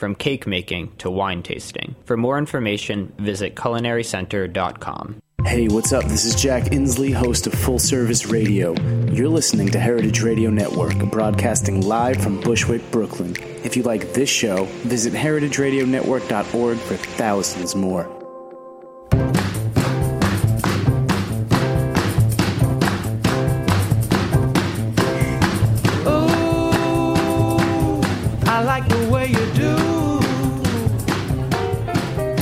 from cake making to wine tasting. For more information, visit culinarycenter.com. Hey, what's up? This is Jack Inslee, host of Full Service Radio. You're listening to Heritage Radio Network, broadcasting live from Bushwick, Brooklyn. If you like this show, visit heritageradionetwork.org for thousands more.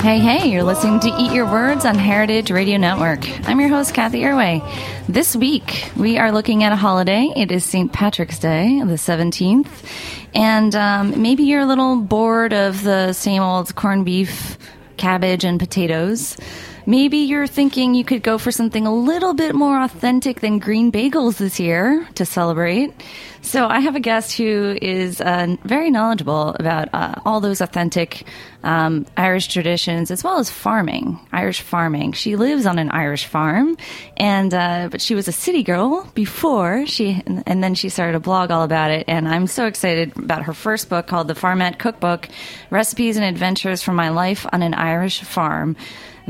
Hey, hey, you're listening to Eat Your Words on Heritage Radio Network. I'm your host, Cathy Erway. This week, we are looking at a holiday. It is St. Patrick's Day, the 17th. And um, maybe you're a little bored of the same old corned beef, cabbage, and potatoes. Maybe you're thinking you could go for something a little bit more authentic than green bagels this year to celebrate. So I have a guest who is uh, very knowledgeable about uh, all those authentic um, Irish traditions as well as farming, Irish farming. She lives on an Irish farm, and uh, but she was a city girl before she, and then she started a blog all about it. And I'm so excited about her first book called The Farmette Cookbook: Recipes and Adventures from My Life on an Irish Farm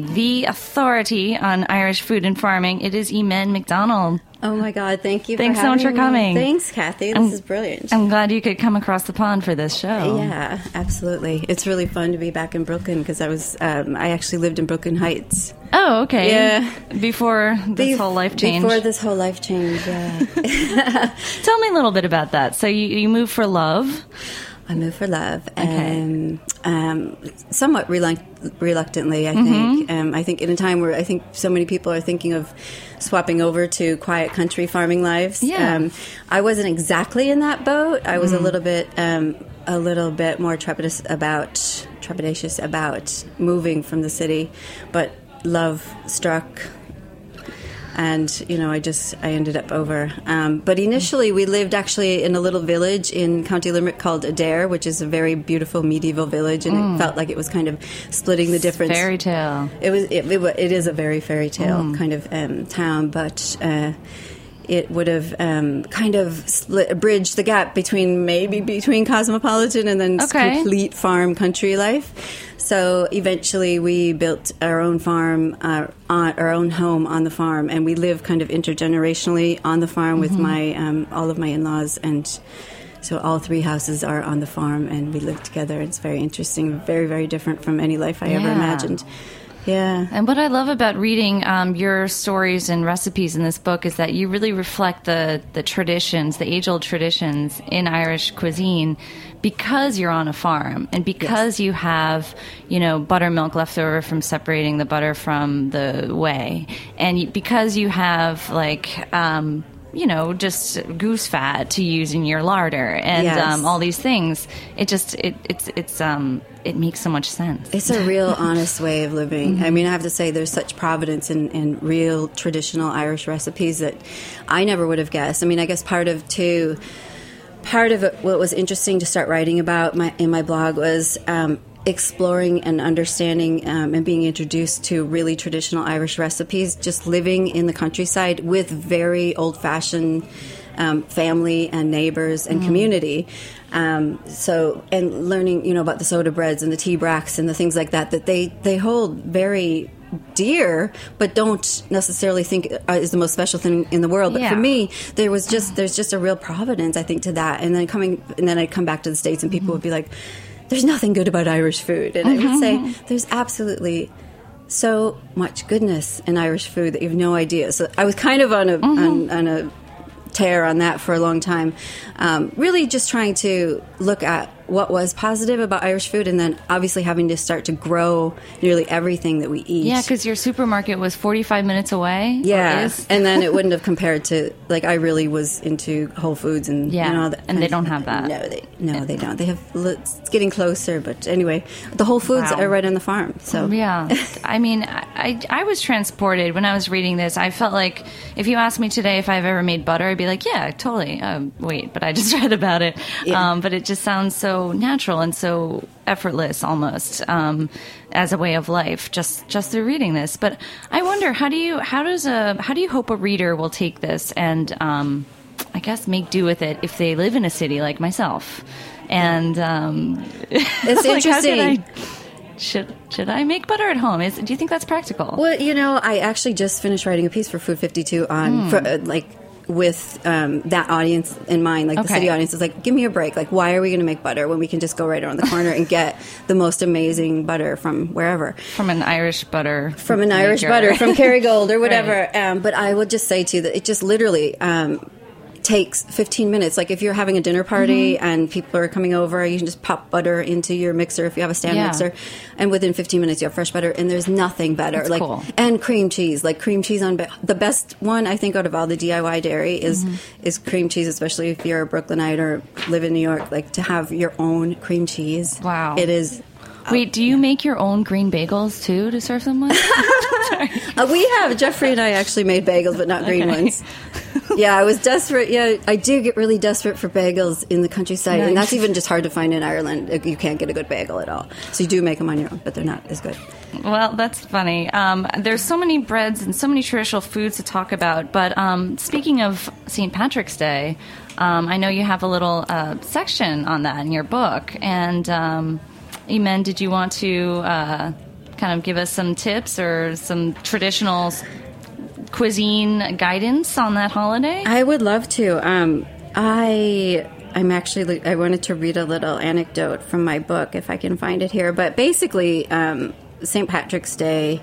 the authority on Irish food and farming. It is Imen McDonnell. Oh my God! Thank you. Thanks so much for coming. Me. Thanks, Cathy. This I'm, is brilliant. I'm glad you could come across the pond for this show. Yeah, absolutely. It's really fun to be back in Brooklyn because I was um, I actually lived in Brooklyn Heights. Oh, okay. Yeah. Before this whole life change. Before this whole life change. Yeah. Tell me a little bit about that. So you you moved for love. I moved for love, Okay. and um, somewhat reluct- reluctantly. I Mm-hmm. think. Um, I think in a time where I think so many people are thinking of swapping over to quiet country farming lives. Yeah. Um, I wasn't exactly in that boat. I Mm. was a little bit, um, a little bit more trepidous about trepidatious about moving from the city, but love struck and you know i just i ended up over um, but initially we lived actually in a little village in county limerick called Adare which is a very beautiful medieval village and it felt like it was kind of splitting the difference Fairy tale. it was it, it, it is a very fairy tale kind of um, town but uh, it would have um, kind of split, bridged the gap between maybe between cosmopolitan and then Okay. complete farm country life. So eventually, we built our own farm, uh, our own home on the farm, and we live kind of intergenerationally on the farm with my um, all of my in-laws and. So all three houses are on the farm, and we live together. It's very interesting, very very different from any life I ever imagined. Yeah. And what I love about reading um, your stories and recipes in this book is that you really reflect the, the traditions, the age old traditions in Irish cuisine because you're on a farm and because you have, you know, buttermilk left over from separating the butter from the whey. And because you have, like, um, you know, just goose fat to use in your larder and Yes. um, all these things. It just it it's it's um it makes so much sense. It's a real honest way of living. Mm-hmm. I mean, I have to say, there's such providence in, in real traditional Irish recipes that I never would have guessed. I mean, I guess part of too, part of it, what was interesting to start writing about my, in my blog was um, exploring and understanding um, and being introduced to really traditional Irish recipes, just living in the countryside with very old fashioned um, family and neighbors and community. Um, so and learning, you know, about the soda breads and the tea bracks and the things like that that they they hold very dear but don't necessarily think uh, is the most special thing in the world. But Yeah. for me there was just there's just a real providence i think to that. And then coming and then i'd come back to the states and people would be like there's nothing good about irish food. And i would say there's absolutely so much goodness in irish food that you have no idea. So i was kind of on a on, on a tear on that for a long time. Um, really just trying to look at what was positive about irish food and then obviously having to start to grow nearly everything that we eat Yeah, because your supermarket was 45 minutes away. yeah, and then it wouldn't have compared to like I really was into Whole Foods and Yeah, you know, all that and they don't have that. No, they no they don't. They have it's getting closer, but anyway, the Whole Foods Wow. are right on the farm. So Yeah, I mean, I, I I was transported when I was reading this. I felt like if you asked me today if I've ever made butter, I'd be like, yeah, totally. Um, wait, but I just read about it. Yeah. Um, but it just sounds so natural and so effortless, almost um, as a way of life, just just through reading this. But I wonder, how do you how does a how do you hope a reader will take this and um, I guess make do with it if they live in a city like myself? And um, it's like, interesting. Should should I make butter at home? Is do you think that's practical? Well, you know, I actually just finished writing a piece for Food 52 on, Hmm. for, uh, like, with um, that audience in mind. Like, the city audience is like, give me a break. Like, why are we going to make butter when we can just go right around the corner and get the most amazing butter from wherever? From an Irish butter. From an Irish butter, from Kerrygold or whatever. Right. Um, but I would just say to you that it just literally. Um, takes 15 minutes like if you're having a dinner party Mm-hmm. and people are coming over you can just pop butter into your mixer if you have a stand Yeah. mixer and within 15 minutes you have fresh butter and there's nothing better That's like cool. and cream cheese like cream cheese on the best one i think out of all the diy dairy is Mm-hmm. is cream cheese especially if you're a brooklynite or live in new york like to have your own cream cheese Wow. it is Wait, do you make your own green bagels too to serve with? Uh, we have Jeffrey and I actually made bagels, but not green Okay. ones. Yeah, I was desperate. Yeah, I do get really desperate for bagels in the countryside, and that's even just hard to find in Ireland. You can't get a good bagel at all. So you do make them on your own, but they're not as good. well, that's funny. Um, there's so many breads and so many traditional foods to talk about. But um, speaking of St. Patrick's Day, um, I know you have a little uh, section on that in your book. And um, did you want to uh, kind of give us some tips or some traditional cuisine guidance on that holiday? I would love to. Um, I I'm actually I wanted to read a little anecdote from my book if I can find it here. But basically, um, St. Patrick's Day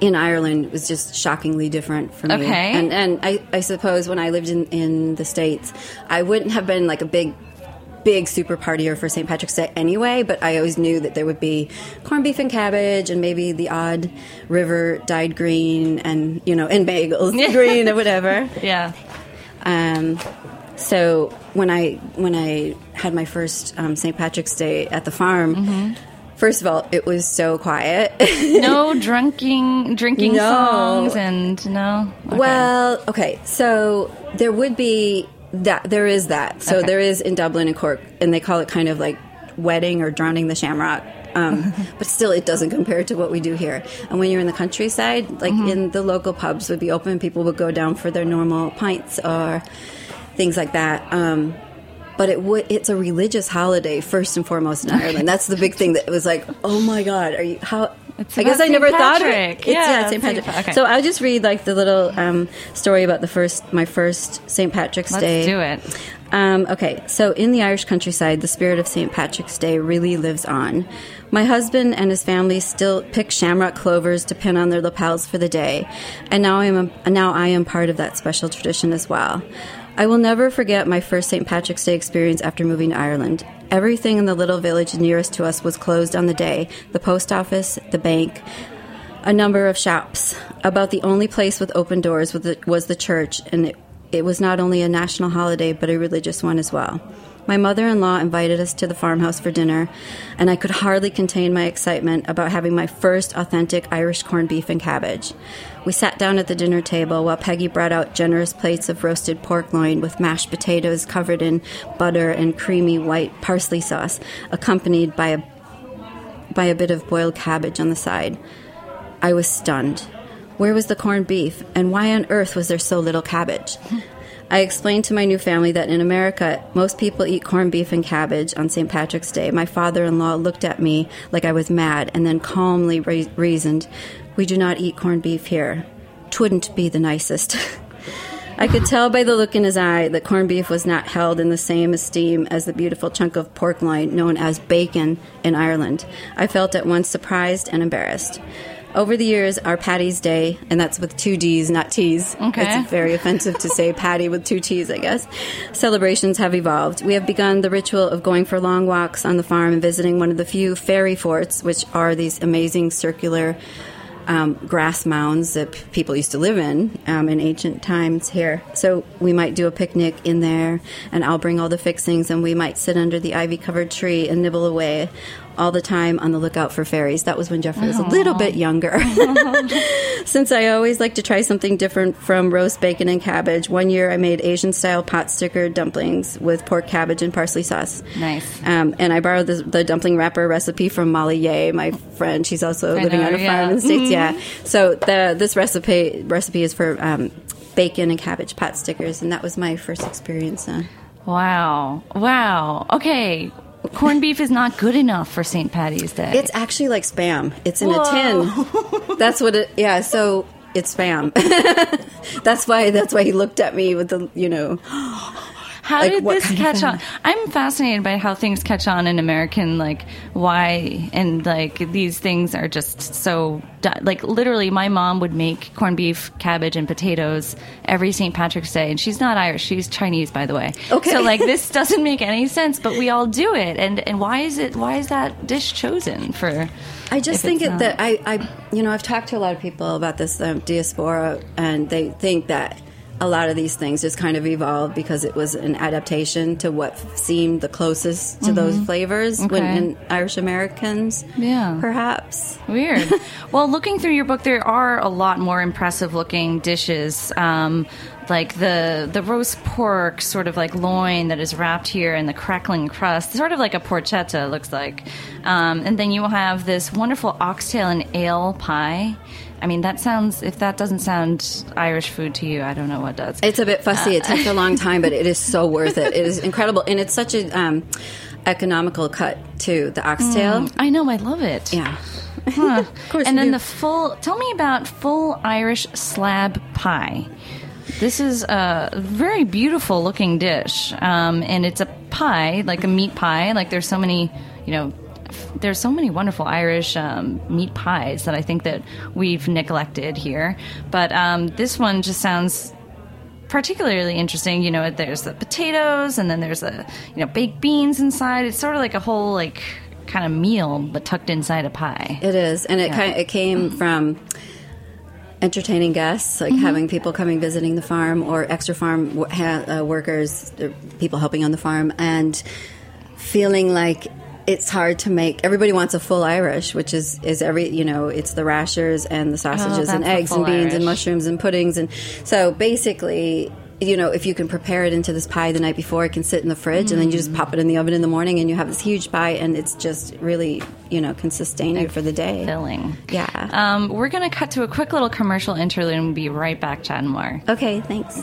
in Ireland was just shockingly different for me. Okay. And and I, I suppose when I lived in, in the States, I wouldn't have been like a big big super partier for St. Patrick's Day anyway, but I always knew that there would be corned beef and cabbage and maybe the odd river dyed green and you know, and bagels green or whatever. yeah. Um, so when I when I had my first um, St. Patrick's Day at the farm, Mm-hmm. first of all, it was so quiet. no drinking drinking No. songs and no Okay. Well, okay, so there would be that. There is that. So Okay. there is in Dublin and Cork, and they call it kind of like wedding or drowning the shamrock. Um, but still, it doesn't compare to what we do here. And when you're in the countryside, like Mm-hmm. in the local pubs would be open, people would go down for their normal pints or things like that. Um, but it would it's a religious holiday first and foremost in Ireland. That's the big thing that was like, oh my god, are you how? It's I guess I never St. thought of it. It's, Yeah, yeah, St. Patrick. Pa- okay. So I'll just read like the little um, story about the first my first St. Patrick's Day. Let's do it. Um, okay, so in the Irish countryside, the spirit of St. Patrick's Day really lives on. My husband and his family still pick shamrock clovers to pin on their lapels for the day, and now I am now I am part of that special tradition as well. I will never forget my first St. Patrick's Day experience after moving to Ireland. Everything in the little village nearest to us was closed on the day the post office, the bank, a number of shops. About the only place with open doors was the, was the church, and it, it was not only a national holiday but a religious one as well. My mother in law invited us to the farmhouse for dinner, and I could hardly contain my excitement about having my first authentic Irish corned beef and cabbage. We sat down at the dinner table while Peggy brought out generous plates of roasted pork loin with mashed potatoes covered in butter and creamy white parsley sauce, accompanied by a by a bit of boiled cabbage on the side. I was stunned. Where was the corned beef, and why on earth was there so little cabbage? I explained to my new family that in America, most people eat corned beef and cabbage on St. Patrick's Day. My father in law looked at me like I was mad and then calmly re- reasoned, We do not eat corned beef here. Twouldn't be the nicest. I could tell by the look in his eye that corned beef was not held in the same esteem as the beautiful chunk of pork loin known as bacon in Ireland. I felt at once surprised and embarrassed. Over the years, our Paddy's Day, and that's with two D's, not T's. Okay. It's very offensive to say Patty with two T's, I guess. Celebrations have evolved. We have begun the ritual of going for long walks on the farm and visiting one of the few fairy forts, which are these amazing circular um, grass mounds that p- people used to live in um, in ancient times here. So we might do a picnic in there, and I'll bring all the fixings, and we might sit under the ivy covered tree and nibble away all the time on the lookout for fairies. That was when Jeffrey was a little bit younger. Since I always like to try something different from roast bacon and cabbage, one year I made Asian style pot sticker dumplings with pork cabbage and parsley sauce. Nice. Um, and I borrowed the, the dumpling wrapper recipe from Molly Yeh, my friend. She's also I living know on a her, farm yeah. in the States. Yeah. So the, this recipe recipe is for um, bacon and cabbage pot stickers, and that was my first experience. Uh, Wow. Wow. Okay. Corned beef is not good enough for St. Paddy's Day. it's actually like spam. It's in a tin. That's what it. Yeah. So it's spam. that's why. That's why he looked at me with the you know. How like, did this catch on? I'm fascinated by how things catch on in American, like why and like these things are just so like literally. My mom would make corned beef, cabbage, and potatoes every St. Patrick's Day, and she's not Irish; she's Chinese, by the way. Okay. so like this doesn't make any sense, but we all do it, and and why is it? Why is that dish chosen for? I just think it, that I, I, you know, I've talked to a lot of people about this um, diaspora, and they think that a lot of these things just kind of evolved because it was an adaptation to what seemed the closest to those flavors when Mm-hmm. Okay. in Irish Americans. Yeah. perhaps. Weird. well, looking through your book, there are a lot more impressive looking dishes, um, like the the roast pork, sort of like loin that is wrapped here in the crackling crust, sort of like a porchetta looks like. Um, and then you will have this wonderful oxtail and ale pie. I mean, that sounds. If that doesn't sound Irish food to you, I don't know what does. It's a bit fussy. Uh, It takes a long time, but it is so worth it. It is incredible, and it's such a um, economical cut too. The oxtail. I know. I love it. Yeah. Huh. course and then do. the full. Tell me about full Irish slab pie. This is a very beautiful looking dish, um, and it's a pie, like a meat pie. Like there's so many, you know, there's so many wonderful Irish um, meat pies that I think that we've neglected here. But um, this one just sounds particularly interesting. You know, there's the potatoes, and then there's the you know baked beans inside. It's sort of like a whole like kind of meal, but tucked inside a pie. It is, and it Yeah. kind it came from entertaining guests, like Mm-hmm. having people coming visiting the farm or extra farm ha- uh, workers, uh, people helping on the farm, and feeling like it's hard to make. Everybody wants a full Irish, which is is every you know it's the rashers and the sausages and Oh, the eggs and beans and mushrooms and puddings, and so basically. You know, if you can prepare it into this pie the night before, it can sit in the fridge, and then you just pop it in the oven in the morning, and you have this huge pie, and it's just really, you know, can sustain you for the day. Filling. Yeah. Um, we're going to cut to a quick little commercial interlude and we'll be right back chatting more. Okay, thanks.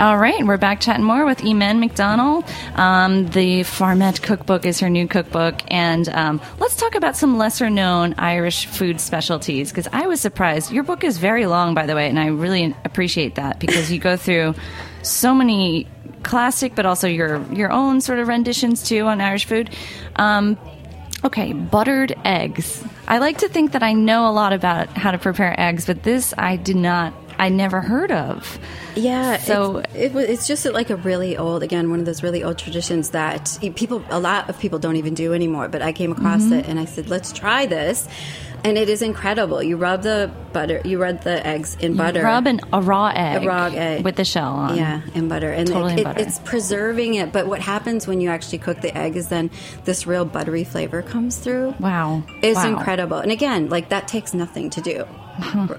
All right, we're back chatting more with Imen McDonnell. Um, the Farmette Cookbook is her new cookbook, and um, let's talk about some lesser known Irish food specialties. Because I was surprised. Your book is very long, by the way, and I really appreciate that because you go through so many classic, but also your your own sort of renditions too on Irish food. Um, okay, buttered eggs. I like to think that I know a lot about how to prepare eggs, but this I did not. I never heard of. Yeah, So- it's, it, it's just like a really old, again, one of those really old traditions that people, a lot of people don't even do anymore. But I came across Mm-hmm. it and I said, let's try this, and it is incredible. You rub the butter, you rub the eggs in butter, Rub an, a raw egg, A raw egg. with the shell on. Yeah, in butter, and Totally it, in it- butter. it's preserving it. But what happens when you actually cook the egg is then this real buttery flavor comes through. Wow, It's Wow. incredible, and again, like that takes nothing to do.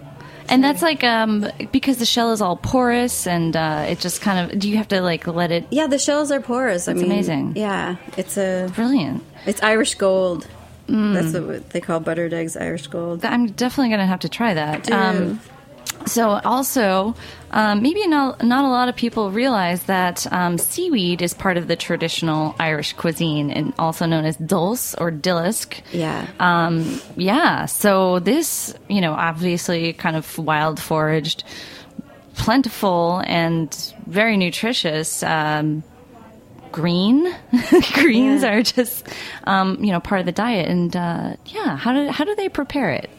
And that's like um because the shell is all porous and uh, it just kind of. Do you have to like let it? Yeah, the shells are porous. I That's mean, amazing. Yeah, it's a Brilliant. It's Irish gold. Mm. That's what they call buttered eggs Irish gold. I'm definitely going to have to try that. Um. So also, um, maybe not not a lot of people realize that um, seaweed is part of the traditional Irish cuisine, and also known as dulse or dillisk. Yeah. Um, yeah. So this, you know, obviously kind of wild foraged, plentiful, and very nutritious. Um, green greens Yeah. are just um, you know part of the diet and uh, yeah how do how do they prepare it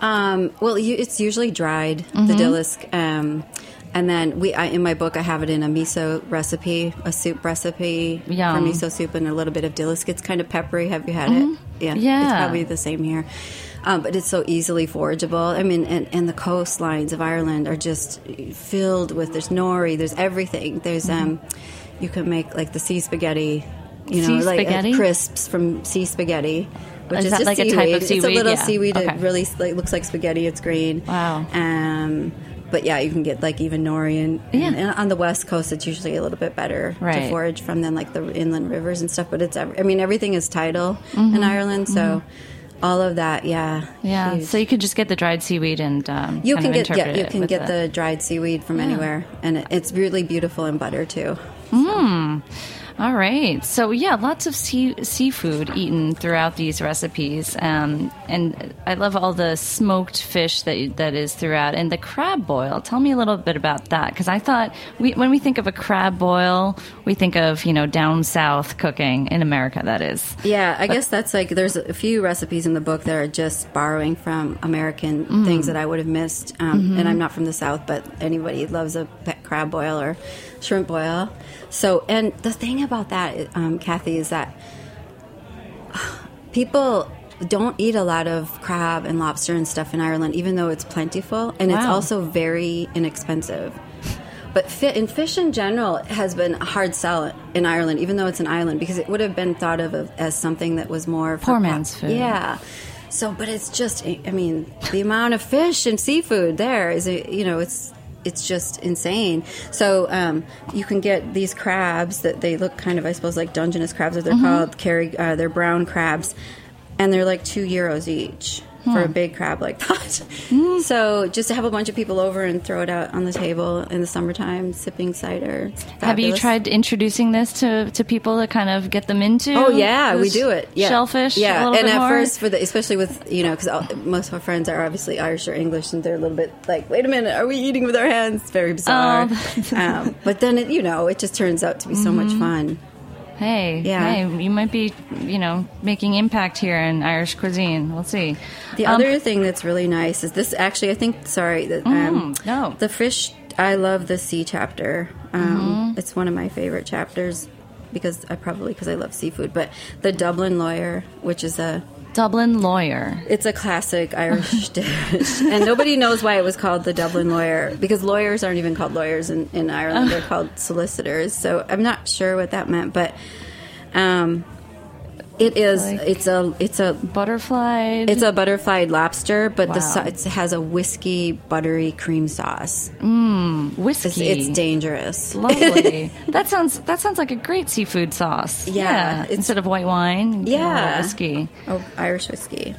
Um, well, you, it's usually dried, Mm-hmm. the dillisk. Um, and then we, I, in my book, I have it in a miso recipe, a soup recipe Yum. for miso soup, and a little bit of dillisk. It's kind of peppery. Have you had it? Yeah, Mm-hmm. Yeah. It's probably the same here, um, but it's so easily forageable. I mean, and, and the coastlines of Ireland are just filled with. There's nori. There's everything. There's um, you can make like the sea spaghetti. You know, Sea like uh, crisps from sea spaghetti. Which Is is, like a seaweed. type of seaweed. It's a little Yeah. seaweed. Okay. It really like looks like spaghetti. It's green. Wow. Um, but yeah, you can get like even nori, and, Yeah. and on the west coast, it's usually a little bit better Right. to forage from than like the inland rivers and stuff. But it's, I mean, everything is tidal Mm-hmm. in Ireland, so all of that, yeah, yeah huge. so you can just get the dried seaweed and um, you can get yeah, you can get the dried seaweed from anywhere, and it, it's really beautiful in butter too. All right. So yeah, lots of sea, seafood eaten throughout these recipes, um, and I love all the smoked fish that that is throughout, and the crab boil. Tell me a little bit about that, because I thought we, when we think of a crab boil, we think of you know down south cooking in America. That is. Yeah, I guess that's like there's a few recipes in the book that are just borrowing from American things that I would have missed. Um, And I'm not from the South, but anybody loves a pet crab boil or shrimp boil. So, and the thing about that, um, Cathy, is that people don't eat a lot of crab and lobster and stuff in Ireland, even though it's plentiful, and it's also very inexpensive. But fi- and fish in general has been a hard sell in Ireland, even though it's an island, because it would have been thought of as something that was more for Poor po- man's food. Yeah. So, but it's just, I mean, the amount of fish and seafood there is, you know, it's it's just insane. So um, you can get these crabs that they look kind of, I suppose, like Dungeness crabs, or they're Mm-hmm. called. Carry, uh, they're brown crabs, and they're like two euros each for a big crab like that. Mm. So just to have a bunch of people over and throw it out on the table in the summertime, sipping cider. Have you tried introducing this to, to people to kind of get them into? Oh yeah, we do it. Yeah, shellfish. a Yeah, little and at more? first, for the especially with you know, because most of our friends are obviously Irish or English, and they're a little bit like, "Wait a minute, are we eating with our hands?" It's very bizarre. Oh. um, but then it, you know, it just turns out to be so much fun. Hey, Yeah. hey, you might be, you know, making impact here in Irish cuisine. We'll see. The Um, other thing that's really nice is this. Actually, I think sorry that um, Mm, no. the fish. I love the sea chapter. Um, Mm-hmm. It's one of my favorite chapters because I probably because I love seafood. But the Dublin lawyer, which is a Dublin lawyer. It's a classic Irish dish, and nobody knows why it was called the Dublin lawyer because lawyers aren't even called lawyers in, in Ireland; they're called solicitors. So I'm not sure what that meant, but um, it is. Like- it's a. It's a. Butterfly. It's a butterflied lobster, but the Wow. so, it has a whiskey buttery cream sauce. Mmm, whiskey. It's, it's dangerous. Lovely. that sounds that sounds like a great seafood sauce. Yeah, it's- instead of white wine, you get a little Yeah. whiskey. Oh, Irish whiskey.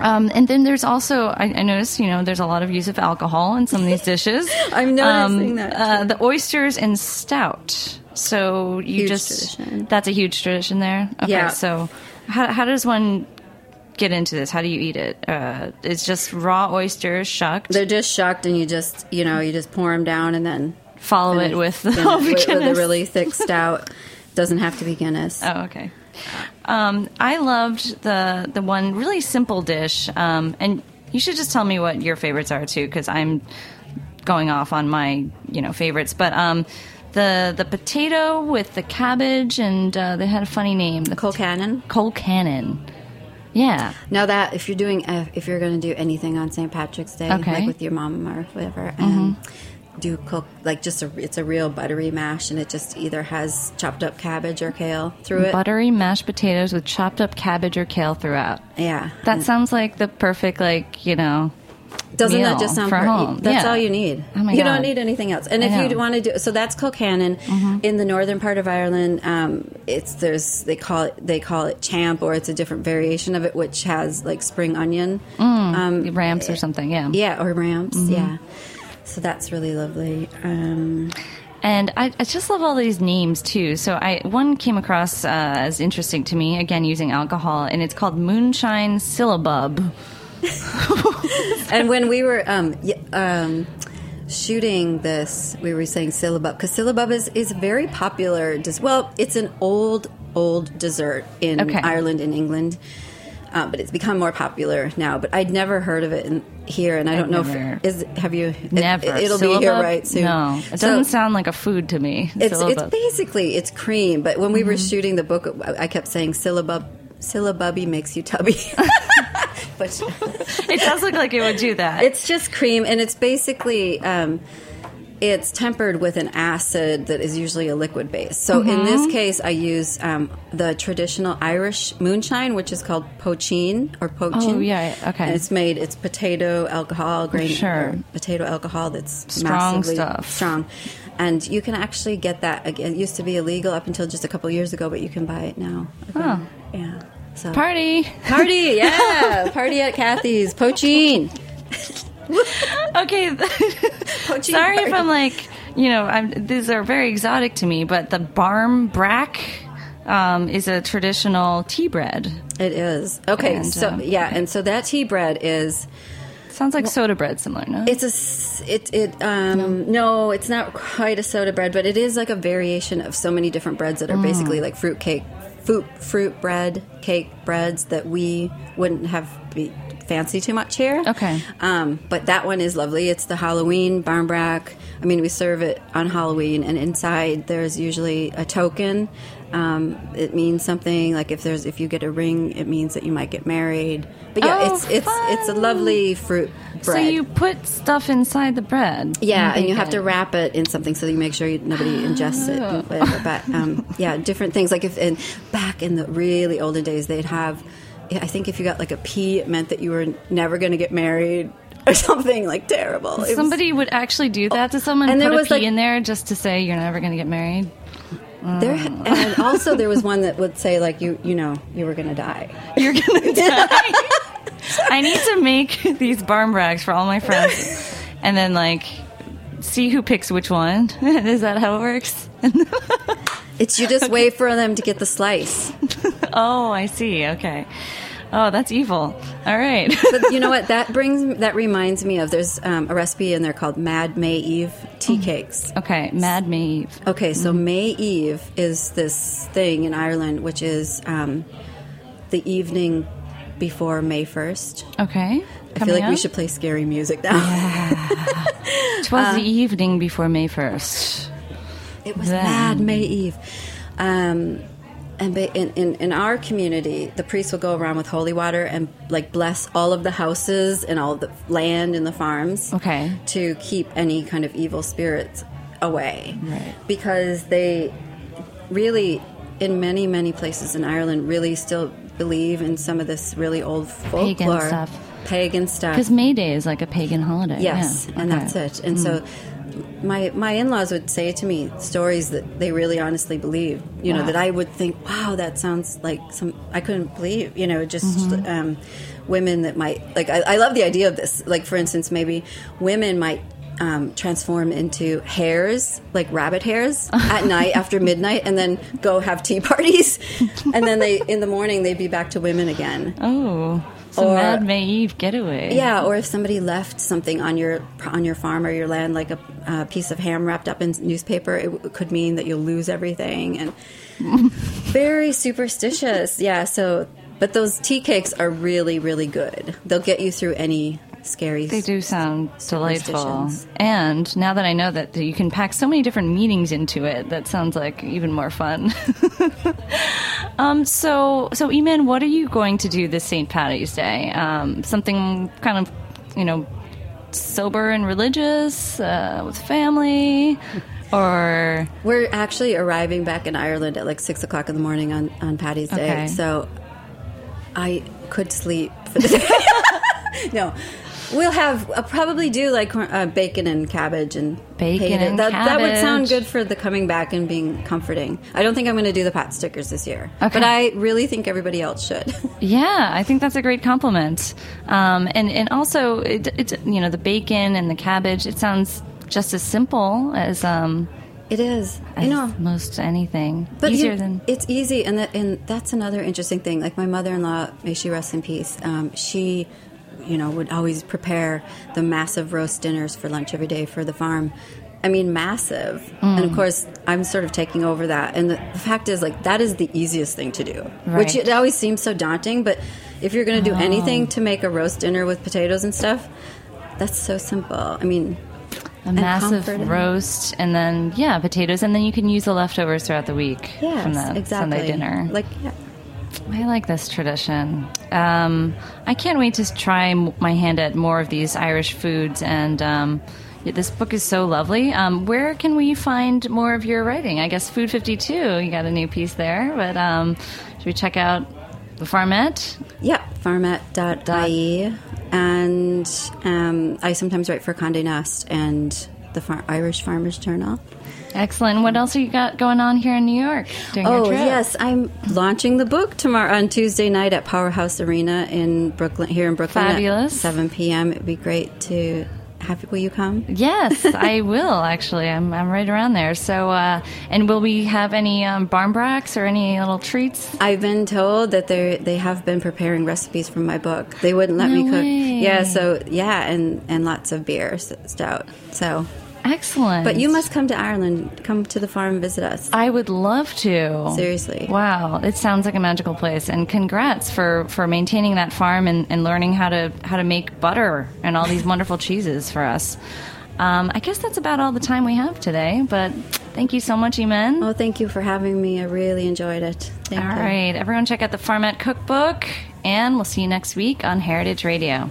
Um, and then there's also I, I noticed you know there's a lot of use of alcohol in some of these dishes. I'm noticing that, Uh, the oysters and stout. So you Huge just tradition. that's a huge tradition there. Okay, Yeah. so how how does one get into this? How do you eat it? Uh, it's just raw oysters shucked. They're just shucked, and you just you know you just pour them down, and then follow And it with the with, with a really thick stout. Doesn't have to be Guinness. Oh, okay. Um, I loved the the one really simple dish, um, and you should just tell me what your favorites are too, because I'm going off on my you know favorites. But um, the the potato with the cabbage, and uh, they had a funny name, the colcannon. Cole Cannon. Yeah. Now that if you're doing uh, if you're going to do anything on St. Patrick's Day, Okay. like with your mom or whatever, um, do cook like just a it's a real buttery mash, and it just either has chopped up cabbage or kale through it. Buttery mashed potatoes with chopped up cabbage or kale throughout. yeah, That sounds like the perfect, like you know. Doesn't that just sound for home? That's Yeah. all you need. Oh my you God. don't need anything else. And I if know. Mm-hmm. you want to do so, that's colcannon in the northern part of Ireland. Um, it's there's they call it they call it champ, or it's a different variation of it, which has like spring onion. Um, ramps or something, yeah. yeah, or ramps. Mm-hmm. Yeah. So that's really lovely. Um, And I, I just love all these names too. So I one came across uh, as interesting to me again using alcohol, and it's called Moonshine Syllabub. and when we were um, um, shooting this, we were saying syllabub because syllabub is, is very popular. Des- well, it's an old, old dessert in Okay. Ireland and England, uh, but it's become more popular now. But I'd never heard of it in, here, and I don't know never- if is have you it- Never. It, will be here right soon. No, it So- doesn't sound like a food to me. it's it's basically it's cream, but when we Mm-hmm. were shooting the book, I I kept saying syllabub. Syllabubby makes you tubby, but it does look like it would do that. It's just cream, and it's basically um, it's tempered with an acid that is usually a liquid base. So in Mm-hmm. this case, I use um, the traditional Irish moonshine, which is called poitín or poaching. Oh, yeah, okay. And it's made it's potato alcohol, grain Sure. potato alcohol that's Strong massively stuff. strong. And you can actually get that. Again, it used to be illegal up until just a couple years ago, but you can buy it now. Oh. Yeah. So Party. party, yeah, party at Cathy's Poaching! Okay. Poaching Sorry if. I'm like, you know, I'm, these are very exotic to me, but the barm brack um, is a traditional tea bread. It is okay. And, so um, yeah, and so that tea bread is Sounds like soda bread, similar, no? it's a it it um no. it's not quite a soda bread, but it is like a variation of so many different breads that are Mm. basically like fruit cake, fruit fruit bread, cake breads that we wouldn't have be fancy too much here. Okay. Um, but that one is lovely. It's the Halloween barmbrack. I mean, we serve it on Halloween, and inside there's usually a token. Um, it means something like if there's if you get a ring, it means that you might get married. But yeah, Oh, it's it's it's a lovely fruit bread. so you put stuff inside the bread. yeah, and you bake have it. to wrap it in something so that you make sure you, nobody ingests it. and whatever. But um, yeah, different things. Like if in, back in the really olden days, they'd have. I think if you got like a pea, it meant that you were never going to get married or something like terrible. It was- Somebody would actually do that to someone And and there put a was, pea like- in there just to say you're never going to get married. There, and also there was one that would say like you, you know, you were to die. You're to die. I need to make these barm bracks for all my friends and then like see who picks which one. Is that how it works? It's you just wait for them to get the slice. oh, I see. Okay. Oh, that's evil. All right. But you know what? That brings that reminds me of there's um, a recipe in there called Mad May Eve tea cakes. okay, Mad May Eve. Okay, so May Eve is this thing in Ireland, which is um, the evening before May first. Okay. I feel like we should play scary music now. It was the evening before May 1st. It was Then. Mad May Eve. Um, and ba- in, in, in our community, the priest will go around with holy water and like bless all of the houses and all the land and the farms. Okay. To keep any kind of evil spirits away. Right. Because they really, in many, many places in Ireland, really still believe in some of this really old folklore. Pagan stuff. Pagan stuff. Because May Day is like a pagan holiday. Yes, yeah. and Okay. that's it. And so hmm. My my in-laws would say to me stories that they really honestly believe, you know, that I would think, "Wow, that sounds like some I couldn't believe," you know, just um, women that might like I, I love the idea of this. Like for instance, maybe women might um, transform into hares, like rabbit hares at night after midnight, and then go have tea parties, and then they in the morning they'd be back to women again. Oh. A Mad May Eve getaway. Yeah, or if somebody left something on your on your farm or your land, like a, a piece of ham wrapped up in newspaper, it, w- could mean that you'll lose everything, and very superstitious. Yeah. So, but those tea cakes are really, really good. They'll get you through any scary. They do sound delightful. And now that I know that you can pack so many different meanings into it, that sounds like even more fun. um, so, so Imen, what are you going to do this St. Paddy's Day? Um, something kind of, you know, sober and religious uh, with family, or We're actually arriving back in Ireland at like six o'clock in the morning on on Paddy's Day, Okay. so I could sleep for the day. no. We'll have I'll probably do like uh, bacon and cabbage and Bacon and that, that would sound good for the coming back and being comforting. I don't think I'm going to do the pot stickers this year, Okay. but I really think everybody else should. Yeah, I think that's a great compliment. Um, and and also, it, it's you know the bacon and the cabbage. It sounds just as simple as um, it is, you know. most anything. But Easier you- than it's easy, and that, and that's another interesting thing. Like my mother-in-law, may she rest in peace. Um, she, you know, would always prepare the massive roast dinners for lunch every day for the farm. I mean, massive. And Mm. of course, I'm sort of taking over that. And the, the fact is, like, that is the easiest thing to do, Right. which it always seems so daunting. But if you're going to do Oh. anything to make a roast dinner with potatoes and stuff, that's so simple. I mean, a massive comforting. roast, and then yeah, potatoes, and then you can use the leftovers throughout the week yes, from the exactly. Sunday dinner. Like, yeah. I like this tradition. Um, I can't wait to try my hand at more of these Irish foods. And um, this book is so lovely. Um, where can we find more of your writing? I guess Food 52, you got a new piece there. But um, should we check out The Farmette? Yeah, farmette.ie. And um, I sometimes write for Condé Nast and the Far- Irish Farmers Journal. Excellent. What else have you got going on here in New York during your Oh, trip? yes, I'm launching the book tomorrow on Tuesday night at Powerhouse Arena in Brooklyn, here in Brooklyn. Fabulous. At 7 p.m. It'd be great to have. Will you come? Yes, I will actually. I'm, I'm right around there. So, uh, and will we have any um, barm bracks or any little treats? I've been told that they they have been preparing recipes from my book. They wouldn't let No me cook. way. Yeah, so yeah, and and lots of beer, stout. So, Excellent. but you must come to Ireland. Come to the farm, visit us. I would love to. Seriously. Wow, it sounds like a magical place. And congrats for, for maintaining that farm and, and learning how to how to make butter and all these wonderful cheeses for us. Um, I guess that's about all the time we have today. But thank you so much, Imen. Oh, thank you for having me. I really enjoyed it. Thank all you. right, everyone, check out the Farmette Cookbook, and we'll see you next week on Heritage Radio.